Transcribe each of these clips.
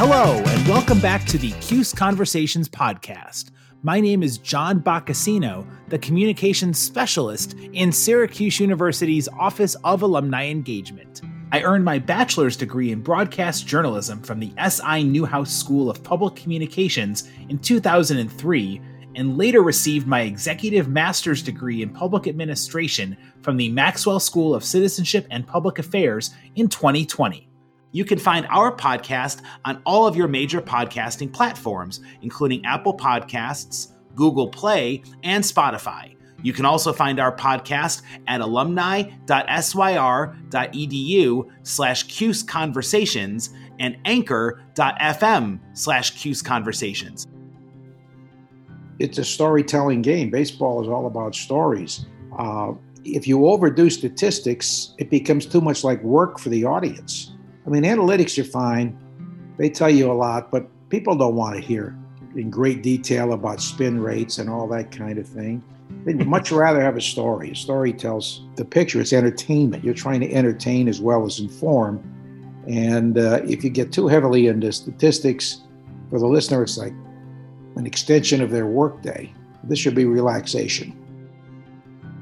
Hello, and welcome back to the Cuse Conversations podcast. My name is John Boccacino, the communications specialist in Syracuse University's Office of Alumni Engagement. I earned my bachelor's degree in broadcast journalism from the S.I. Newhouse School of Public Communications in 2003 and later received my executive master's degree in public administration from the Maxwell School of Citizenship and Public Affairs in 2020. You can find our podcast on all of your major podcasting platforms, including Apple Podcasts, Google Play, and Spotify. You can also find our podcast at alumni.syr.edu slash Cuse Conversations and anchor.fm slash Cuse Conversations. It's a storytelling game. Baseball is all about stories. Uh, if you overdo statistics, it becomes too much like work for the audience. I mean, analytics are fine, they tell you a lot, but people don't want to hear in great detail about spin rates and all that kind of thing. They'd much rather have a story. A story tells the picture, it's entertainment. You're trying to entertain as well as inform. And uh, if you get too heavily into statistics, for the listener, it's like an extension of their workday. This should be relaxation.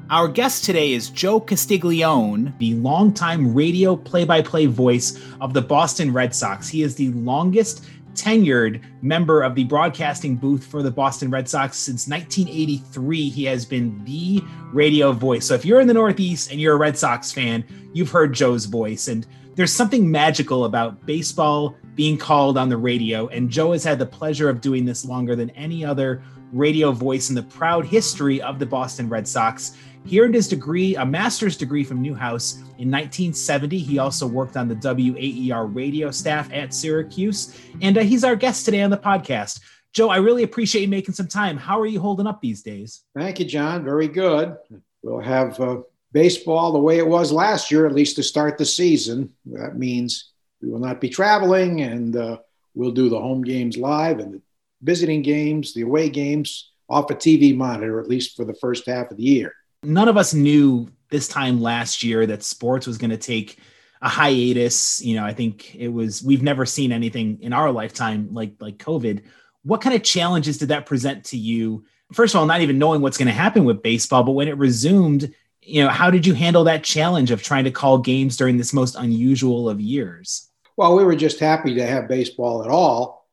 Our guest today is Joe Castiglione, the longtime radio play by play voice of the Boston Red Sox. He is the longest tenured member of the broadcasting booth for the Boston Red Sox since 1983. He has been the radio voice. So if you're in the Northeast and you're a Red Sox fan, you've heard Joe's voice. And there's something magical about baseball being called on the radio. And Joe has had the pleasure of doing this longer than any other radio voice in the proud history of the Boston Red Sox. He earned his degree, a master's degree from Newhouse in 1970. He also worked on the WAER radio staff at Syracuse. And uh, he's our guest today on the podcast. Joe, I really appreciate you making some time. How are you holding up these days? Thank you, John. Very good. We'll have uh, baseball the way it was last year, at least to start the season. That means we will not be traveling and uh, we'll do the home games live and the visiting games, the away games off a TV monitor, at least for the first half of the year none of us knew this time last year that sports was going to take a hiatus. You know, I think it was we've never seen anything in our lifetime like like COVID. What kind of challenges did that present to you? First of all, not even knowing what's going to happen with baseball, but when it resumed, you know, how did you handle that challenge of trying to call games during this most unusual of years? Well, we were just happy to have baseball at all.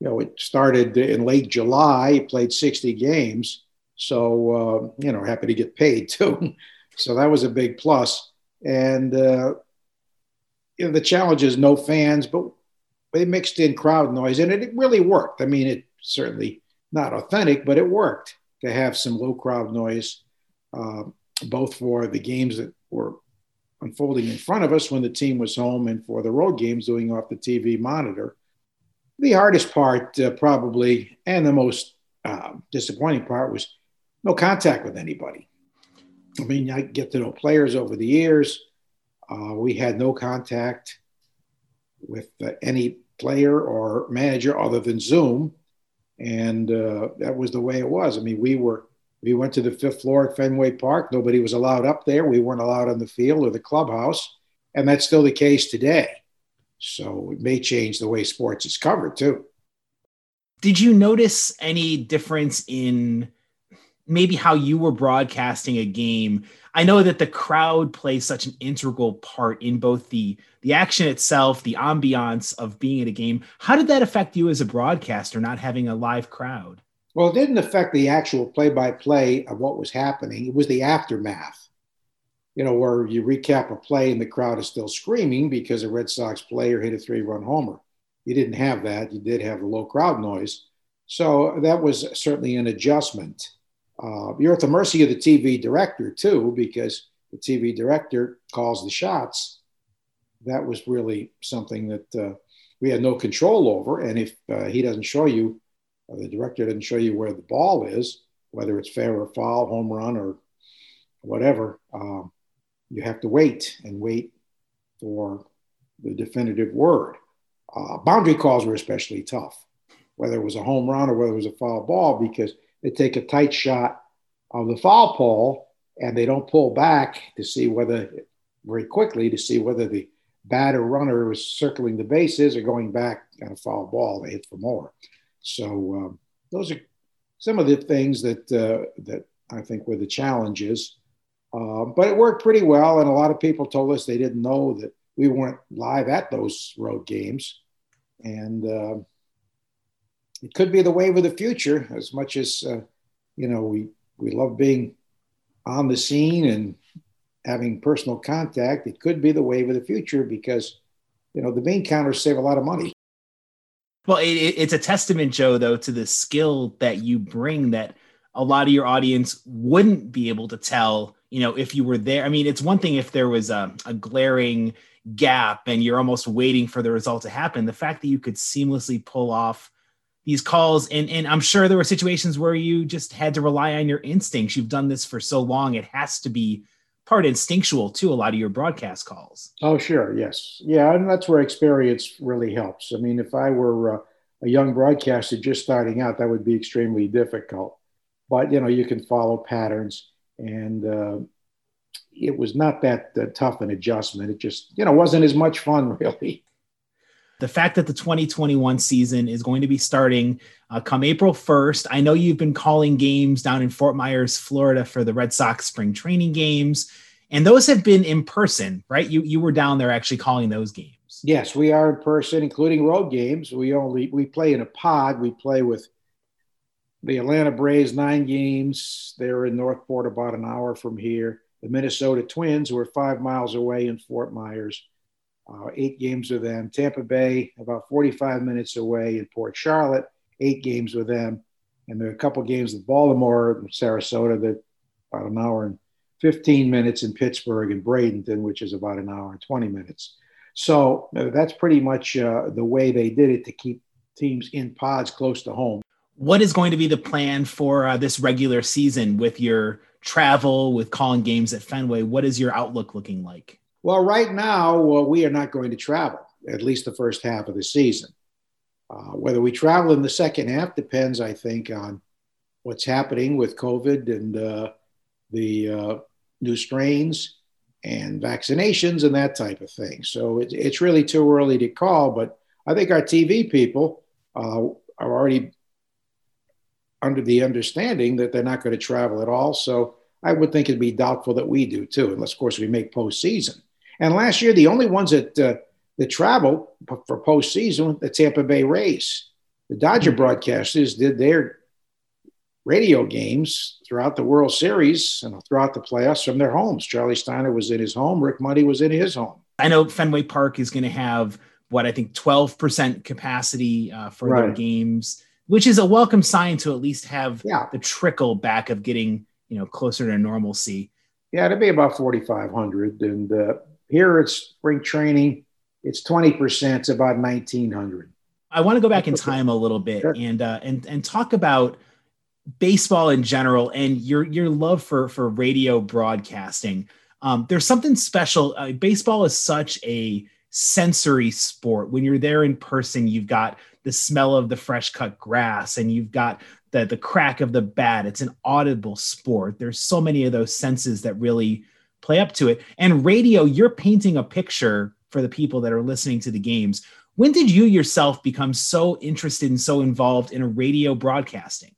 You know, it started in late July, played 60 games so, uh, you know, happy to get paid too. so that was a big plus. And, uh, you know, the challenge is no fans, but they mixed in crowd noise and it really worked. I mean, it certainly not authentic, but it worked to have some low crowd noise, uh, both for the games that were unfolding in front of us when the team was home and for the road games doing off the TV monitor. The hardest part, uh, probably, and the most uh, disappointing part was no contact with anybody. I mean, I get to know players over the years. Uh, we had no contact with uh, any player or manager other than Zoom, and uh, that was the way it was. I mean, we were we went to the fifth floor at Fenway Park. Nobody was allowed up there. We weren't allowed on the field or the clubhouse, and that's still the case today. So it may change the way sports is covered too. Did you notice any difference in maybe how you were broadcasting a game. I know that the crowd plays such an integral part in both the the action itself the ambiance of being at a game. How did that affect you as a broadcaster not having a live crowd? Well it didn't affect the actual play-by-play of what was happening. It was the aftermath you know where you recap a play and the crowd is still screaming because a red sox player hit a three-run homer. You didn't have that. You did have the low crowd noise. So that was certainly an adjustment uh, you're at the mercy of the TV director too, because the TV director calls the shots. That was really something that uh, we had no control over. And if uh, he doesn't show you, the director doesn't show you where the ball is, whether it's fair or foul, home run or whatever, um, you have to wait and wait for the definitive word. Uh, boundary calls were especially tough, whether it was a home run or whether it was a foul ball, because they take a tight shot of the foul pole and they don't pull back to see whether very quickly to see whether the batter runner was circling the bases or going back on a foul ball, they hit for more. So um, those are some of the things that uh, that I think were the challenges. Uh, but it worked pretty well, and a lot of people told us they didn't know that we weren't live at those road games, and uh, it could be the wave of the future. As much as uh, you know, we we love being on the scene and having personal contact. It could be the wave of the future because you know the bean counters save a lot of money. Well, it, it's a testament, Joe, though, to the skill that you bring that a lot of your audience wouldn't be able to tell, you know, if you were there. I mean, it's one thing if there was a, a glaring gap and you're almost waiting for the result to happen. The fact that you could seamlessly pull off these calls, and, and I'm sure there were situations where you just had to rely on your instincts. You've done this for so long, it has to be part instinctual to a lot of your broadcast calls. Oh, sure. Yes. Yeah. And that's where experience really helps. I mean, if I were uh, a young broadcaster just starting out, that would be extremely difficult. But, you know, you can follow patterns. And uh, it was not that uh, tough an adjustment. It just, you know, wasn't as much fun, really the fact that the 2021 season is going to be starting uh, come April 1st. I know you've been calling games down in Fort Myers, Florida for the Red Sox spring training games, and those have been in person, right? You you were down there actually calling those games. Yes, we are in person, including road games. We only we play in a pod. We play with the Atlanta Braves nine games. They're in North Port, about an hour from here. The Minnesota Twins, who are five miles away in Fort Myers uh, eight games with them. Tampa Bay, about 45 minutes away in Port Charlotte, eight games with them. And there are a couple games with Baltimore and Sarasota that about an hour and 15 minutes in Pittsburgh and Bradenton, which is about an hour and 20 minutes. So uh, that's pretty much uh, the way they did it to keep teams in pods close to home. What is going to be the plan for uh, this regular season with your travel, with calling games at Fenway? What is your outlook looking like? Well, right now, well, we are not going to travel, at least the first half of the season. Uh, whether we travel in the second half depends, I think, on what's happening with COVID and uh, the uh, new strains and vaccinations and that type of thing. So it, it's really too early to call, but I think our TV people uh, are already under the understanding that they're not going to travel at all. So I would think it'd be doubtful that we do too, unless, of course, we make postseason. And last year, the only ones that uh, that traveled for postseason, the Tampa Bay Rays. The Dodger mm-hmm. broadcasters did their radio games throughout the World Series and throughout the playoffs from their homes. Charlie Steiner was in his home. Rick Monday was in his home. I know Fenway Park is going to have what I think 12% capacity uh, for right. their games, which is a welcome sign to at least have yeah. the trickle back of getting you know closer to normalcy. Yeah, it'd be about 4,500, and uh, here it's spring training. It's 20%. It's about 1900. I want to go back in time a little bit sure. and, uh, and, and talk about baseball in general and your, your love for, for radio broadcasting. Um, there's something special. Uh, baseball is such a sensory sport. When you're there in person, you've got the smell of the fresh cut grass and you've got the, the crack of the bat. It's an audible sport. There's so many of those senses that really play up to it. And radio, you're painting a picture for the people that are listening to the games. When did you yourself become so interested and so involved in a radio broadcasting?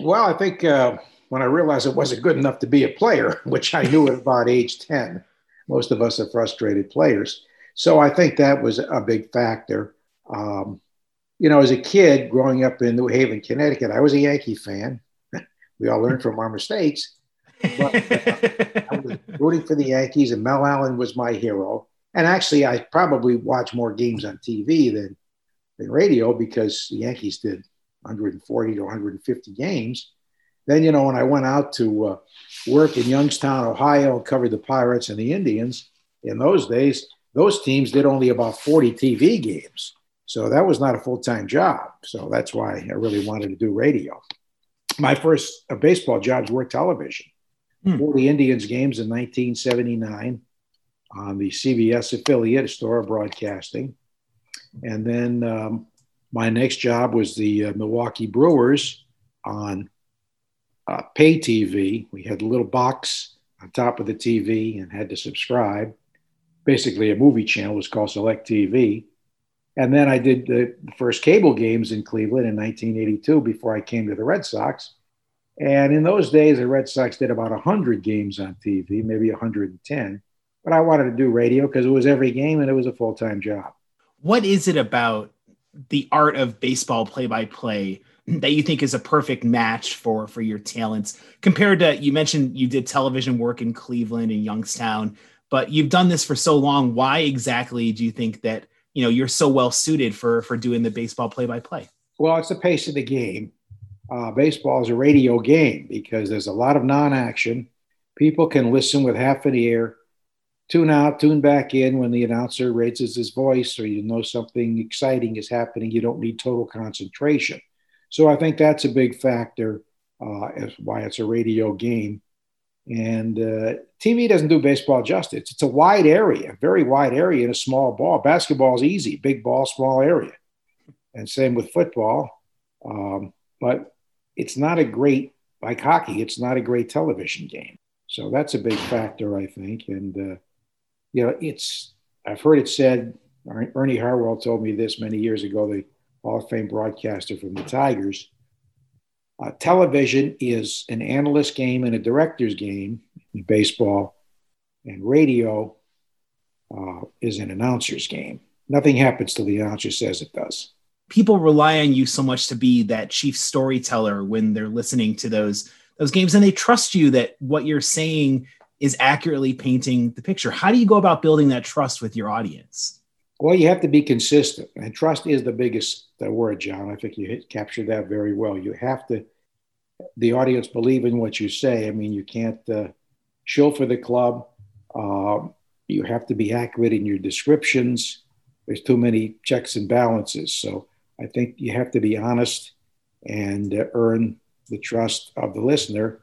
Well, I think uh, when I realized it wasn't good enough to be a player, which I knew at about age 10, most of us are frustrated players. So I think that was a big factor. Um, you know, as a kid growing up in New Haven, Connecticut, I was a Yankee fan. we all learned from our mistakes. I was rooting for the Yankees, and Mel Allen was my hero. And actually, I probably watched more games on TV than than radio because the Yankees did 140 to 150 games. Then, you know, when I went out to uh, work in Youngstown, Ohio, and covered the Pirates and the Indians, in those days, those teams did only about 40 TV games. So that was not a full time job. So that's why I really wanted to do radio. My first uh, baseball jobs were television hmm. for the Indians games in 1979 on the CBS affiliate, a Storer Broadcasting. And then um, my next job was the uh, Milwaukee Brewers on uh, pay TV. We had a little box on top of the TV and had to subscribe. basically a movie channel. Was called Select TV. And then I did the first cable games in Cleveland in 1982 before I came to the Red Sox. And in those days, the Red Sox did about 100 games on TV, maybe 110. But I wanted to do radio because it was every game and it was a full time job. What is it about the art of baseball play by play that you think is a perfect match for for your talents compared to you mentioned you did television work in Cleveland and Youngstown but you've done this for so long why exactly do you think that you know you're so well suited for for doing the baseball play by play well it's the pace of the game uh, baseball is a radio game because there's a lot of non-action people can listen with half an ear tune out tune back in when the announcer raises his voice or you know something exciting is happening you don't need total concentration so I think that's a big factor uh, as why it's a radio game. And uh, TV doesn't do baseball justice. It's a wide area, a very wide area in a small ball. Basketball is easy, big ball, small area. And same with football. Um, but it's not a great, like hockey, it's not a great television game. So that's a big factor, I think. And, uh, you know, it's, I've heard it said, Ernie Harwell told me this many years ago, the Hall of Fame broadcaster from the Tigers. Uh, television is an analyst game and a director's game in baseball, and radio uh, is an announcer's game. Nothing happens till the announcer says it does. People rely on you so much to be that chief storyteller when they're listening to those those games, and they trust you that what you're saying is accurately painting the picture. How do you go about building that trust with your audience? Well, you have to be consistent, and trust is the biggest word, John. I think you captured that very well. You have to, the audience believe in what you say. I mean, you can't uh, show for the club. Uh, you have to be accurate in your descriptions. There's too many checks and balances. So I think you have to be honest and uh, earn the trust of the listener.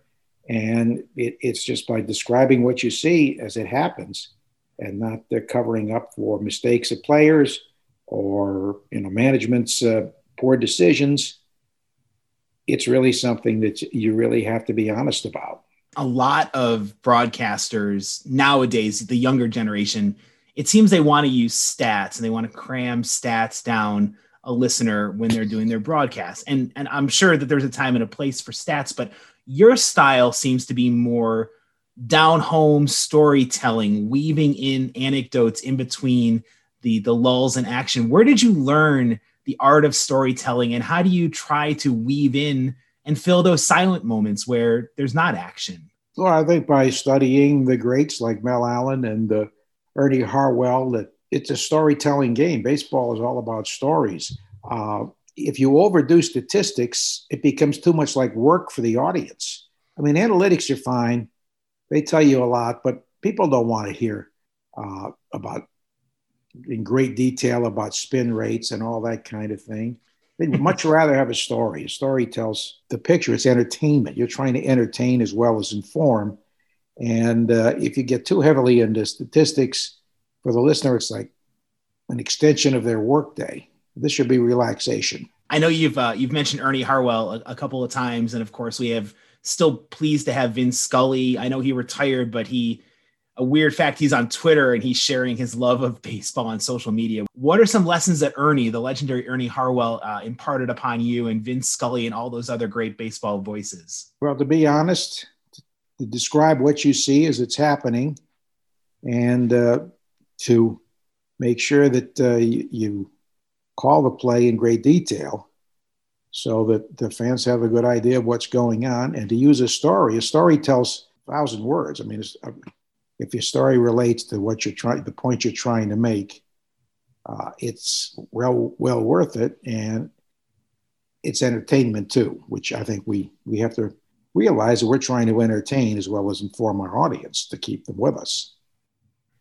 And it, it's just by describing what you see as it happens and not uh, covering up for mistakes of players or you know management's uh, poor decisions. It's really something that you really have to be honest about. A lot of broadcasters nowadays, the younger generation, it seems they want to use stats and they want to cram stats down a listener when they're doing their broadcast. And and I'm sure that there's a time and a place for stats, but your style seems to be more down home storytelling, weaving in anecdotes in between the the lulls in action. Where did you learn the art of storytelling, and how do you try to weave in and fill those silent moments where there's not action? Well, I think by studying the greats like Mel Allen and uh, Ernie Harwell, that it's a storytelling game. Baseball is all about stories. Uh, if you overdo statistics, it becomes too much like work for the audience. I mean, analytics are fine they tell you a lot, but people don't want to hear uh, about in great detail about spin rates and all that kind of thing. They'd much rather have a story. A story tells the picture. It's entertainment. You're trying to entertain as well as inform. And uh, if you get too heavily into statistics for the listener, it's like an extension of their workday. This should be relaxation. I know you've uh, you've mentioned Ernie Harwell a, a couple of times, and of course we have still pleased to have Vin Scully. I know he retired, but he a weird fact he's on Twitter and he's sharing his love of baseball on social media. What are some lessons that Ernie, the legendary Ernie Harwell, uh, imparted upon you and Vin Scully and all those other great baseball voices? Well, to be honest, to describe what you see as it's happening and uh, to make sure that uh, you, you call the play in great detail so that the fans have a good idea of what's going on and to use a story. A story tells a thousand words. I mean, uh, if your story relates to what you're trying, the point you're trying to make, uh, it's well well worth it, and it's entertainment too, which I think we we have to realize that we're trying to entertain as well as inform our audience to keep them with us.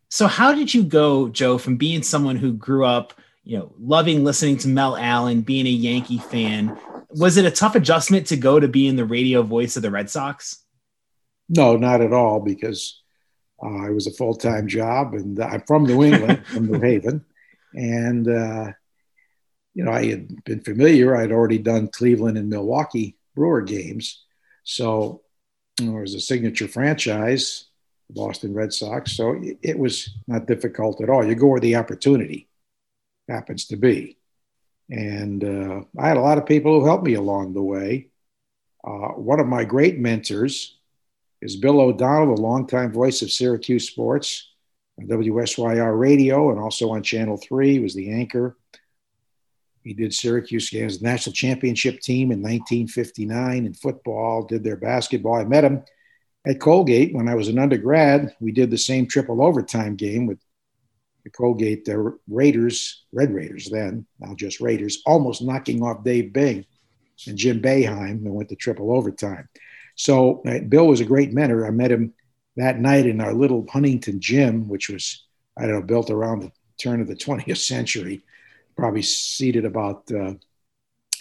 So, how did you go, Joe, from being someone who grew up you know, loving listening to Mel Allen, being a Yankee fan. Was it a tough adjustment to go to being the radio voice of the Red Sox? No, not at all, because uh, it was a full time job, and I'm from New England, from New Haven, and uh, you know I had been familiar. I'd already done Cleveland and Milwaukee Brewer games, so you know, it was a signature franchise. Boston Red Sox. So it was not difficult at all. You go where the opportunity happens to be. And uh, I had a lot of people who helped me along the way. Uh, one of my great mentors is Bill O'Donnell, the longtime voice of Syracuse sports on WSYR radio and also on Channel 3. He was the anchor. He did Syracuse games, national championship team in 1959 in football, did their basketball. I met him at Colgate when I was an undergrad. We did the same triple overtime game with the Colgate the Raiders, Red Raiders then, now just Raiders, almost knocking off Dave Bing and Jim Boeheim and went to triple overtime. So uh, Bill was a great mentor. I met him that night in our little Huntington gym, which was, I don't know, built around the turn of the 20th century, probably seated about uh,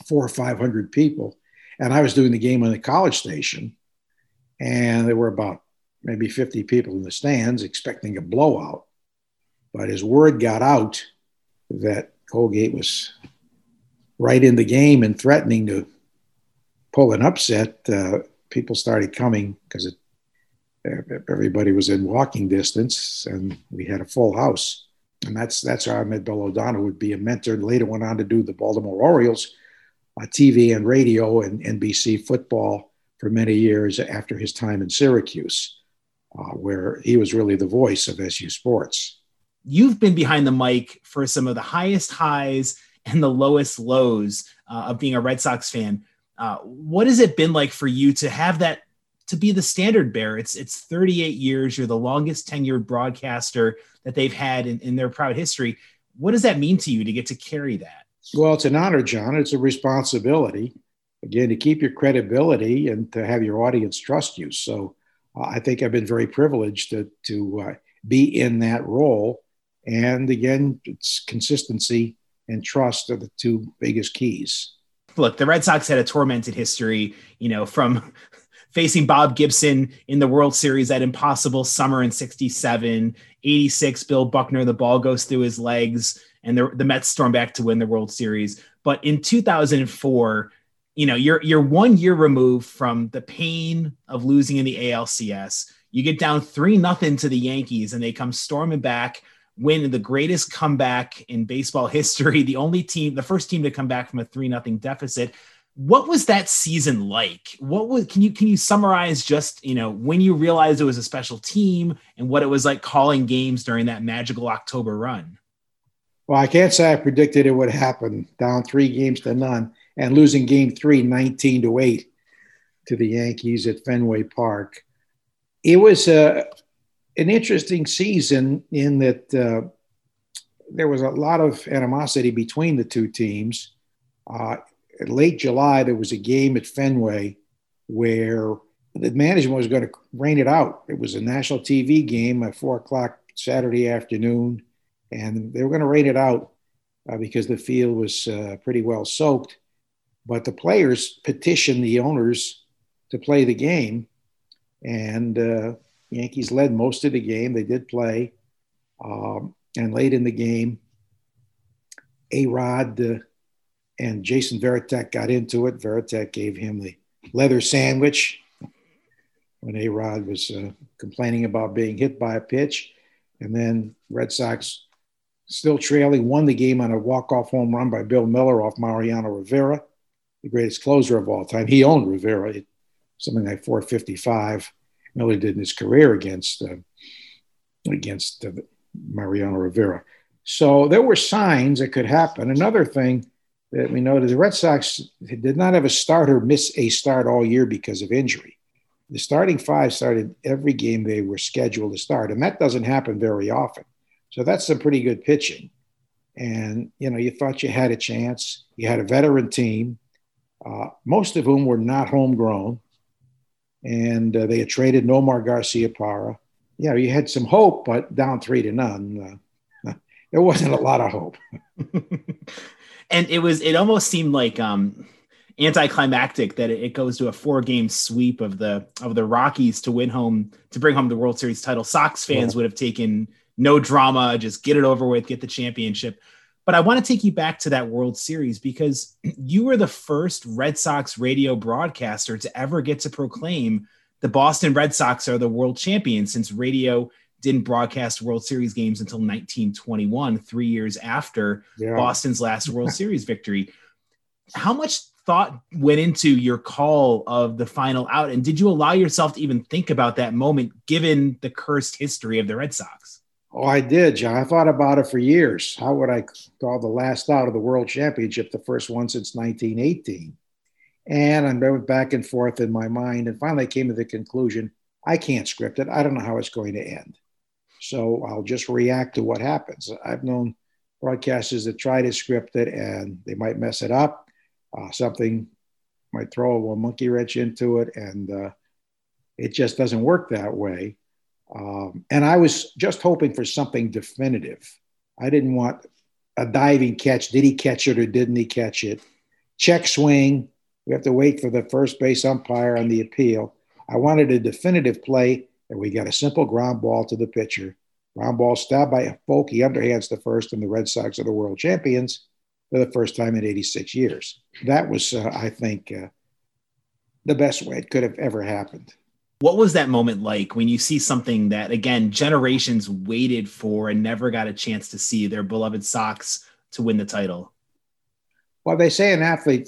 four or 500 people. And I was doing the game on the college station and there were about maybe 50 people in the stands expecting a blowout. But as word got out that Colgate was right in the game and threatening to pull an upset, uh, people started coming because everybody was in walking distance, and we had a full house. And that's that's how I met Bill O'Donnell, would be a mentor, and later went on to do the Baltimore Orioles, uh, TV and radio, and NBC football for many years after his time in Syracuse, uh, where he was really the voice of SU sports. You've been behind the mic for some of the highest highs and the lowest lows uh, of being a Red Sox fan. Uh, what has it been like for you to have that to be the standard bearer? It's it's 38 years. You're the longest tenured broadcaster that they've had in, in their proud history. What does that mean to you to get to carry that? Well, it's an honor, John. It's a responsibility again to keep your credibility and to have your audience trust you. So uh, I think I've been very privileged to to uh, be in that role. And again, it's consistency and trust are the two biggest keys. Look, the Red Sox had a tormented history, you know, from facing Bob Gibson in the World Series, that impossible summer in 67, 86, Bill Buckner, the ball goes through his legs, and the, the Mets storm back to win the World Series. But in 2004, you know you're you're one year removed from the pain of losing in the ALCS. You get down three nothing to the Yankees, and they come storming back, win the greatest comeback in baseball history. The only team, the first team to come back from a three nothing deficit. What was that season like? What was can you can you summarize just you know when you realized it was a special team and what it was like calling games during that magical October run? Well, I can't say I predicted it would happen. Down three games to none and losing game three, 19 to 8 to the Yankees at Fenway Park. It was a, uh, an interesting season in that uh, there was a lot of animosity between the two teams. Uh, late July, there was a game at Fenway where the management was going to rain it out. It was a national TV game at four o'clock Saturday afternoon, and they were going to rain it out uh, because the field was uh, pretty well soaked. But the players petitioned the owners to play the game, and uh, Yankees led most of the game. They did play, um, and late in the game, A Rod uh, and Jason Varitek got into it. Varitek gave him the leather sandwich when A Rod was uh, complaining about being hit by a pitch. And then Red Sox, still trailing, won the game on a walk-off home run by Bill Mueller off Mariano Rivera the greatest closer of all time. He owned Rivera, something like 455. Mueller did in his career against uh, against uh, Mariano Rivera. So there were signs it could happen. Another thing that we noted: the Red Sox did not have a starter miss a start all year because of injury. The starting five started every game they were scheduled to start, and that doesn't happen very often. So that's some pretty good pitching. And you know, you thought you had a chance. You had a veteran team uh, most of whom were not homegrown. And uh, they had traded Nomar Garciaparra. Yeah, you had some hope, but down three to none. Uh, there wasn't a lot of hope. and it was, it almost seemed like um, anticlimactic that it goes to a four game sweep of the of the Rockies to win home to bring home the World Series title. Sox fans yeah. would have taken no drama, just get it over with, get the championship. But I want to take you back to that World Series because you were the first Red Sox radio broadcaster to ever get to proclaim the Boston Red Sox are the world champions since radio didn't broadcast World Series games until 1921, three years after yeah. Boston's last World Series victory. How much thought went into your call of the final out? And did you allow yourself to even think about that moment given the cursed history of the Red Sox? Oh, I did, John. I thought about it for years. How would I call the last out of the World Championship, the first one since 1918? And I went back and forth in my mind and finally came to the conclusion I can't script it. I don't know how it's going to end. So I'll just react to what happens. I've known broadcasters that try to script it and they might mess it up. Uh, something might throw a monkey wrench into it, and uh, it just doesn't work that way. Um, and I was just hoping for something definitive. I didn't want a diving catch. Did he catch it or didn't he catch it? Check swing. We have to wait for the first base umpire on the appeal. I wanted a definitive play, and we got a simple ground ball to the pitcher. Ground ball stabbed by a Foulke. He underhands the first, and the Red Sox are the world champions for the first time in 86 years. That was, uh, I think, uh, the best way it could have ever happened. What was that moment like when you see something that, again, generations waited for and never got a chance to see their beloved Sox to win the title? Well, they say an athlete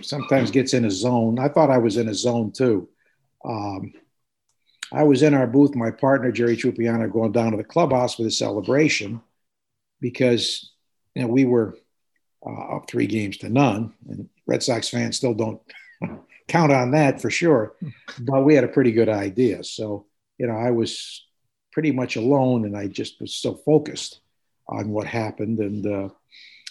sometimes gets in a zone. I thought I was in a zone too. Um, I was in our booth, my partner Jerry Trupiano, going down to the clubhouse for the celebration because you know we were uh, up three games to none, and Red Sox fans still don't count on that for sure. But we had a pretty good idea. So, you know, I was pretty much alone and I just was so focused on what happened. And, uh,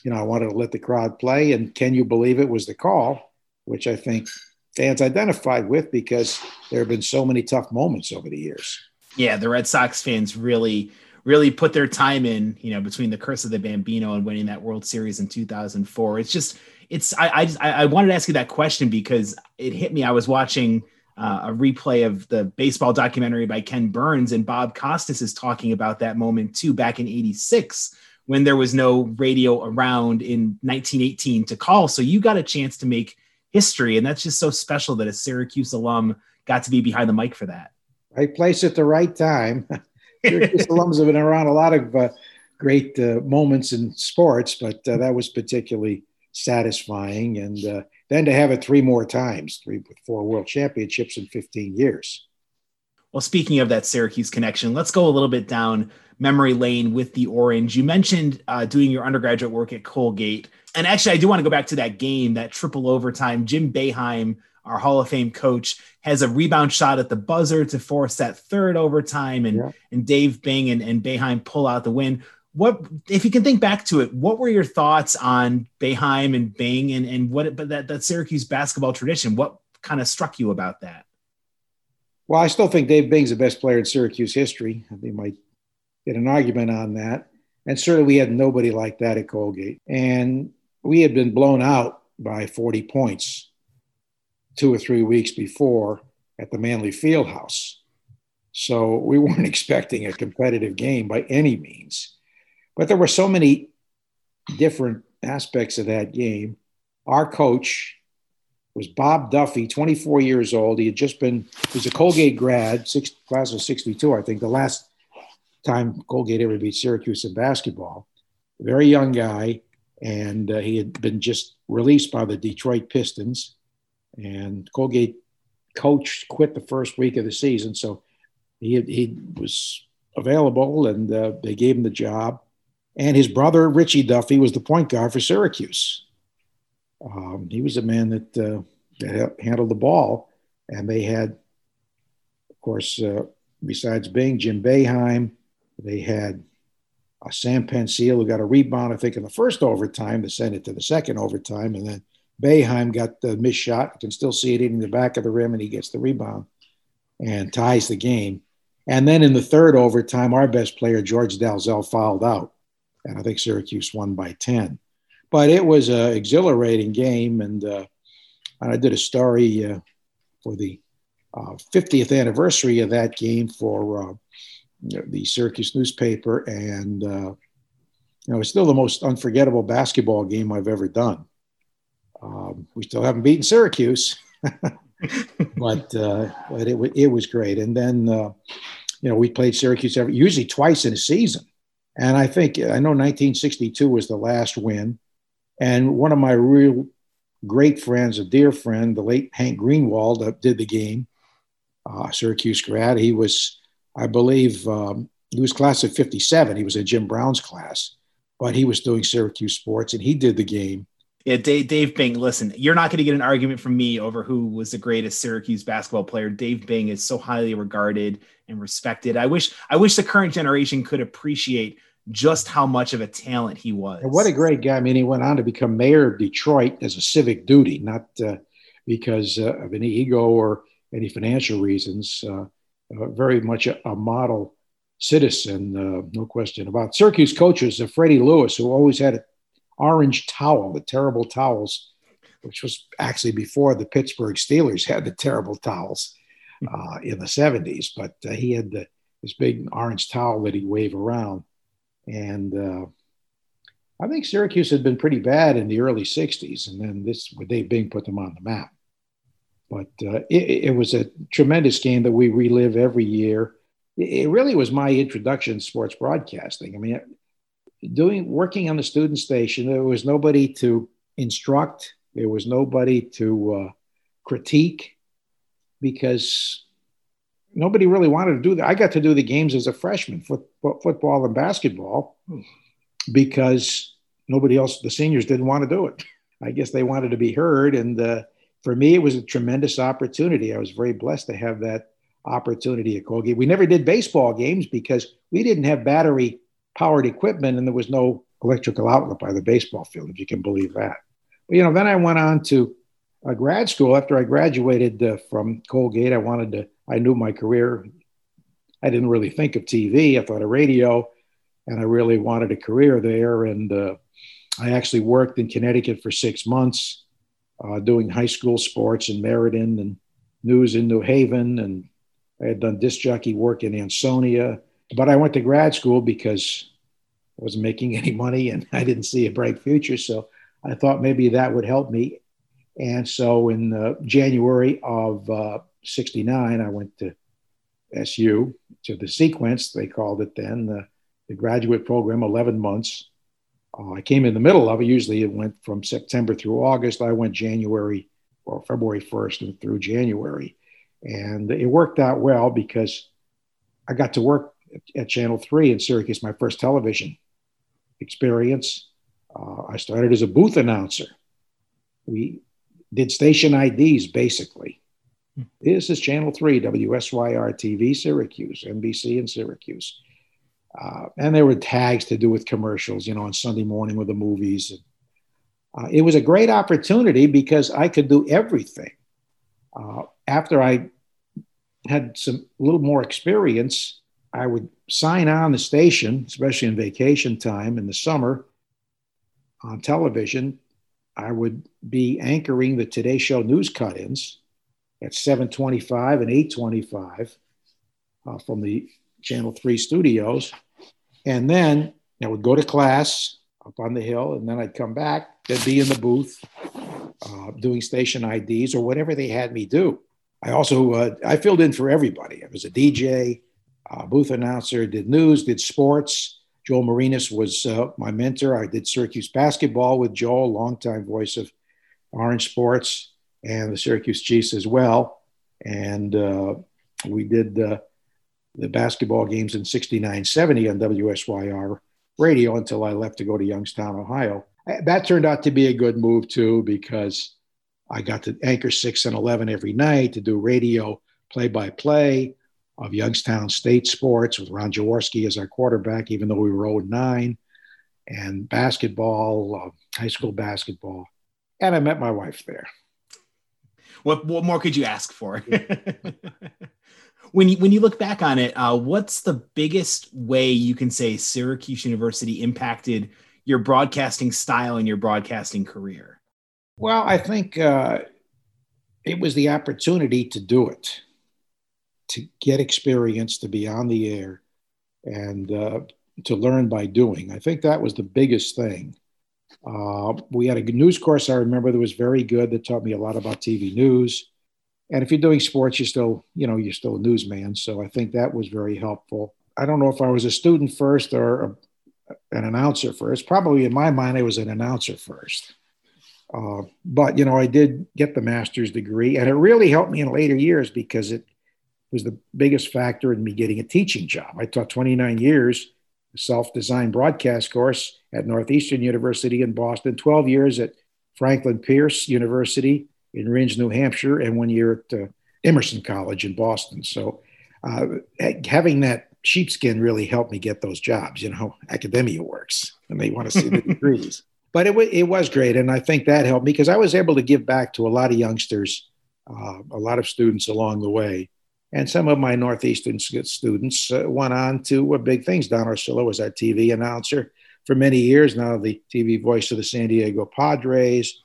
you know, I wanted to let the crowd play. And can you believe it was the call, which I think fans identified with because there have been so many tough moments over the years. Yeah, the Red Sox fans really really put their time in, you know, between the curse of the Bambino and winning that World Series in 2004. It's just it's I I, just, I wanted to ask you that question because it hit me. I was watching uh, a replay of the baseball documentary by Ken Burns, and Bob Costas is talking about that moment too, back in '86 when there was no radio around in 1918 to call. So you got a chance to make history, and that's just so special that a Syracuse alum got to be behind the mic for that. Right place at the right time. Syracuse alums have been around a lot of uh, great uh, moments in sports, but uh, that was particularly satisfying. And uh, then to have it three more times, three, four world championships in 15 years. Well, speaking of that Syracuse connection, let's go a little bit down memory lane with the Orange. You mentioned uh, doing your undergraduate work at Colgate. And actually, I do want to go back to that game, that triple overtime. Jim Boeheim, our Hall of Fame coach, has a rebound shot at the buzzer to force that third overtime, and, yeah. and Dave Bing and, and Boeheim pull out the win what if you can think back to it what were your thoughts on Boeheim and Bing and and what but that that Syracuse basketball tradition what kind of struck you about that? Well I still think Dave Bing's the best player in Syracuse history. They might get an argument on that. And certainly we had nobody like that at Colgate. And we had been blown out by 40 points two or three weeks before at the Manley Fieldhouse. So we weren't expecting a competitive game by any means but there were so many different aspects of that game. Our coach was Bob Duffy, 24 years old. He had just been, he was a Colgate grad, six, class of 62, I think, the last time Colgate ever beat Syracuse in basketball. Very young guy, and uh, he had been just released by the Detroit Pistons. And Colgate coach quit the first week of the season, so he, he was available, and uh, they gave him the job and his brother Richie Duffy was the point guard for Syracuse. Um, he was a man that, uh, that handled the ball, and they had, of course, uh, besides Bing, Jim Boeheim, they had uh, Sam Penceal who got a rebound, I think, in the first overtime to send it to the second overtime, and then Boeheim got the missed shot. You can still see it in the back of the rim, and he gets the rebound and ties the game. And then in the third overtime, our best player, George Dalzell, fouled out and I think Syracuse won by 10. But it was an exhilarating game, and, uh, I did a story uh, for the uh, 50th anniversary of that game for uh, the Syracuse newspaper, and uh, you know it's still the most unforgettable basketball game I've ever done. Um, we still haven't beaten Syracuse. but uh, but it it was great. And then you know we played Syracuse every usually twice in a season. And I think I know 1962 was the last win. And one of my real great friends, a dear friend, the late Hank Greenwald, uh, did the game. Uh, Syracuse grad. He was, I believe, um, he was class of 57. He was in Jim Brown's class, but he was doing Syracuse sports and he did the game. Yeah, Dave, Dave Bing, listen, you're not going to get an argument from me over who was the greatest Syracuse basketball player. Dave Bing is so highly regarded and respected. I wish I wish the current generation could appreciate just how much of a talent he was. And what a great guy. I mean, he went on to become mayor of Detroit as a civic duty, not uh, because uh, of any ego or any financial reasons. Uh, uh very much a, a model citizen, uh, no question about. Syracuse coaches, uh, Freddie Lewis, who always had an orange towel, the terrible towels, which was actually before the Pittsburgh Steelers had the terrible towels in the 70s, but he had the, this big orange towel that he'd wave around and uh, I think Syracuse had been pretty bad in the early 60s. And then this, with Dave Bing, put them on the map. But uh, it, it, was a tremendous game that we relive every year. It really was my introduction to sports broadcasting. I mean, doing working on the student station, there was nobody to instruct, there was nobody to uh, critique because nobody really wanted to do that. I got to do the games as a freshman, foot, football and basketball, because nobody else, the seniors didn't want to do it. I guess they wanted to be heard. And uh, for me, it was a tremendous opportunity. I was very blessed to have that opportunity at Colgate. We never did baseball games because we didn't have battery powered equipment and there was no electrical outlet by the baseball field, if you can believe that. But, you know, then I went on to a grad school after I graduated uh, from Colgate. I wanted to I knew my career. I didn't really think of TV. I thought of radio, and I really wanted a career there. And uh, I actually worked in Connecticut for six months, uh, doing high school sports in Meriden and news in New Haven, and I had done disc jockey work in Ansonia. But I went to grad school because I wasn't making any money and I didn't see a bright future. So I thought maybe that would help me. And so in uh, January of uh, 69, I went to SU to the sequence, they called it then, the, the graduate program, 11 months. Uh, I came in the middle of it. Usually it went from September through August. I went January or February 1st and through January. And it worked out well because I got to work at, Channel 3 in Syracuse, my first television experience. Uh, I started as a booth announcer. We did station IDs basically. This is Channel 3, WSYR TV, Syracuse, NBC in Syracuse. Uh, and there were tags to do with commercials, you know, on Sunday morning with the movies. Uh, it was a great opportunity because I could do everything. Uh, after I had some a little more experience, I would sign on the station, especially in vacation time in the summer on television. I would be anchoring the Today Show news cut-ins at 725 and 825 uh, from the Channel 3 studios. And then I would go to class up on the hill, and then I'd come back. They'd be in the booth uh, doing station IDs or whatever they had me do. I also uh, I filled in for everybody. I was a DJ, booth announcer, did news, did sports. Joel Mareiniss was uh, my mentor. I did Syracuse basketball with Joel, longtime voice of Orange Sports and the Syracuse Chiefs as well. And uh, we did uh, the basketball games in 69 70 on WSYR radio until I left to go to Youngstown, Ohio. That turned out to be a good move too, because I got to anchor 6 and 11 every night to do radio play by play of Youngstown State sports with Ron Jaworski as our quarterback, even though we were 0 9, and basketball, uh, high school basketball. And I met my wife there. What what more could you ask for? when you when you look back on it, uh, what's the biggest way you can say Syracuse University impacted your broadcasting style and your broadcasting career? Well, I think uh, it was the opportunity to do it, to get experience, to be on the air, and uh, to learn by doing. I think that was the biggest thing. Uh, we had a news course I remember that was very good that taught me a lot about TV news. And if you're doing sports, you're still, you know, you're still a newsman. So I think that was very helpful. I don't know if I was a student first or a, an announcer first. Probably in my mind, I was an announcer first. Uh, but you know, I did get the master's degree, and it really helped me in later years because it was the biggest factor in me getting a teaching job. I taught 29 years, self-designed broadcast course at Northeastern University in Boston, 12 years at Franklin Pierce University in Rindge, New Hampshire, and one year at uh, Emerson College in Boston. So uh, having that sheepskin really helped me get those jobs. You know, academia works, and they want to see the degrees but it, w- it was great. And I think that helped me because I was able to give back to a lot of youngsters, uh, a lot of students along the way. And some of my Northeastern students uh, went on to uh, big things. Don Orsillo was our TV announcer for many years now, the TV voice of the San Diego Padres.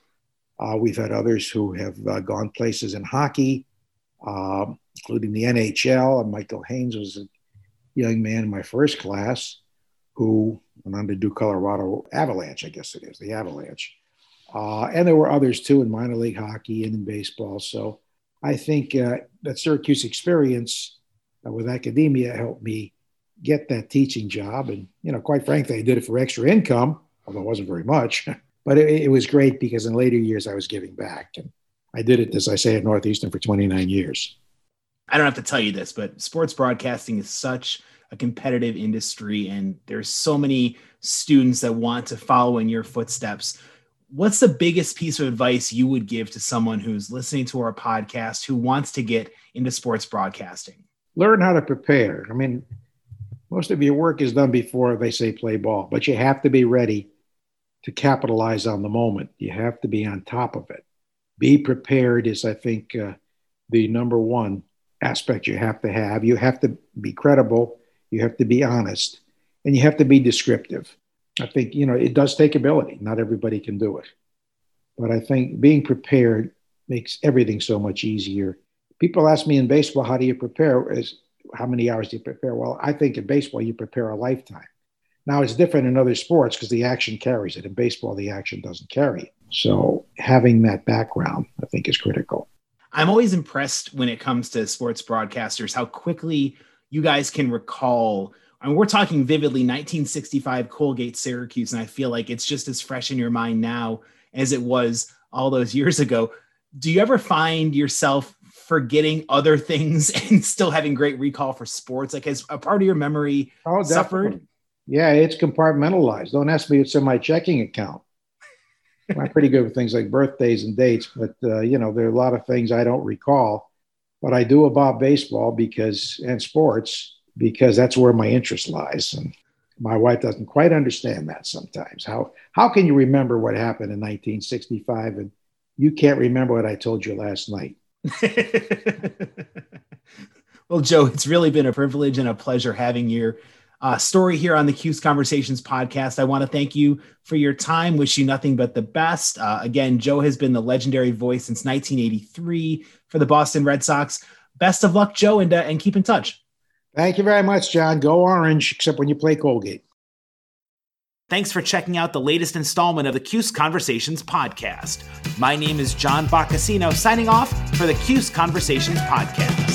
Uh, we've had others who have uh, gone places in hockey, um, including the NHL. And Michael Haynes was a young man in my first class who went on to do Colorado Avalanche, I guess it is, the Avalanche. Uh, and there were others too in minor league hockey and in baseball. So I think uh, that Syracuse experience uh, with academia helped me get that teaching job. And, you know, quite frankly, I did it for extra income, although it wasn't very much. but it, it was great because in later years I was giving back. And I did it, as I say, at Northeastern for 29 years. I don't have to tell you this, but sports broadcasting is such – a competitive industry and there's so many students that want to follow in your footsteps what's the biggest piece of advice you would give to someone who's listening to our podcast who wants to get into sports broadcasting? Learn how to prepare. I mean most of your work is done before they say play ball but you have to be ready to capitalize on the moment. You have to be on top of it. Be prepared is i think uh, the number one aspect you have to have. You have to be credible. You have to be honest, and you have to be descriptive. I think, you know, it does take ability. Not everybody can do it. But I think being prepared makes everything so much easier. People ask me in baseball, how do you prepare? Is how many hours do you prepare? Well, I think in baseball, you prepare a lifetime. Now it's different in other sports because the action carries it. In baseball, the action doesn't carry it. So having that background, I think, is critical. I'm always impressed when it comes to sports broadcasters how quickly you guys can recall. I mean, we're talking vividly 1965 Colgate Syracuse, and I feel like it's just as fresh in your mind now as it was all those years ago. Do you ever find yourself forgetting other things and still having great recall for sports? Like, has a part of your memory oh, suffered? Yeah, it's compartmentalized. Don't ask me; it's in my checking account. I'm pretty good with things like birthdays and dates, but uh, you know, there are a lot of things I don't recall But I do about baseball because and sports because that's where my interest lies. And my wife doesn't quite understand that sometimes. How how can you remember what happened in 1965 and you can't remember what I told you last night? well, Joe, it's really been a privilege and a pleasure having your uh, story here on the Cuse Conversations podcast. I want to thank you for your time. Wish you nothing but the best. Uh, again, Joe has been the legendary voice since 1983 for the Boston Red Sox. Best of luck, Joe, and uh, and keep in touch. Thank you very much, John. Go Orange, except when you play Colgate. Thanks for checking out the latest installment of the Cuse Conversations podcast. My name is John Boccacino, signing off for the Cuse Conversations podcast.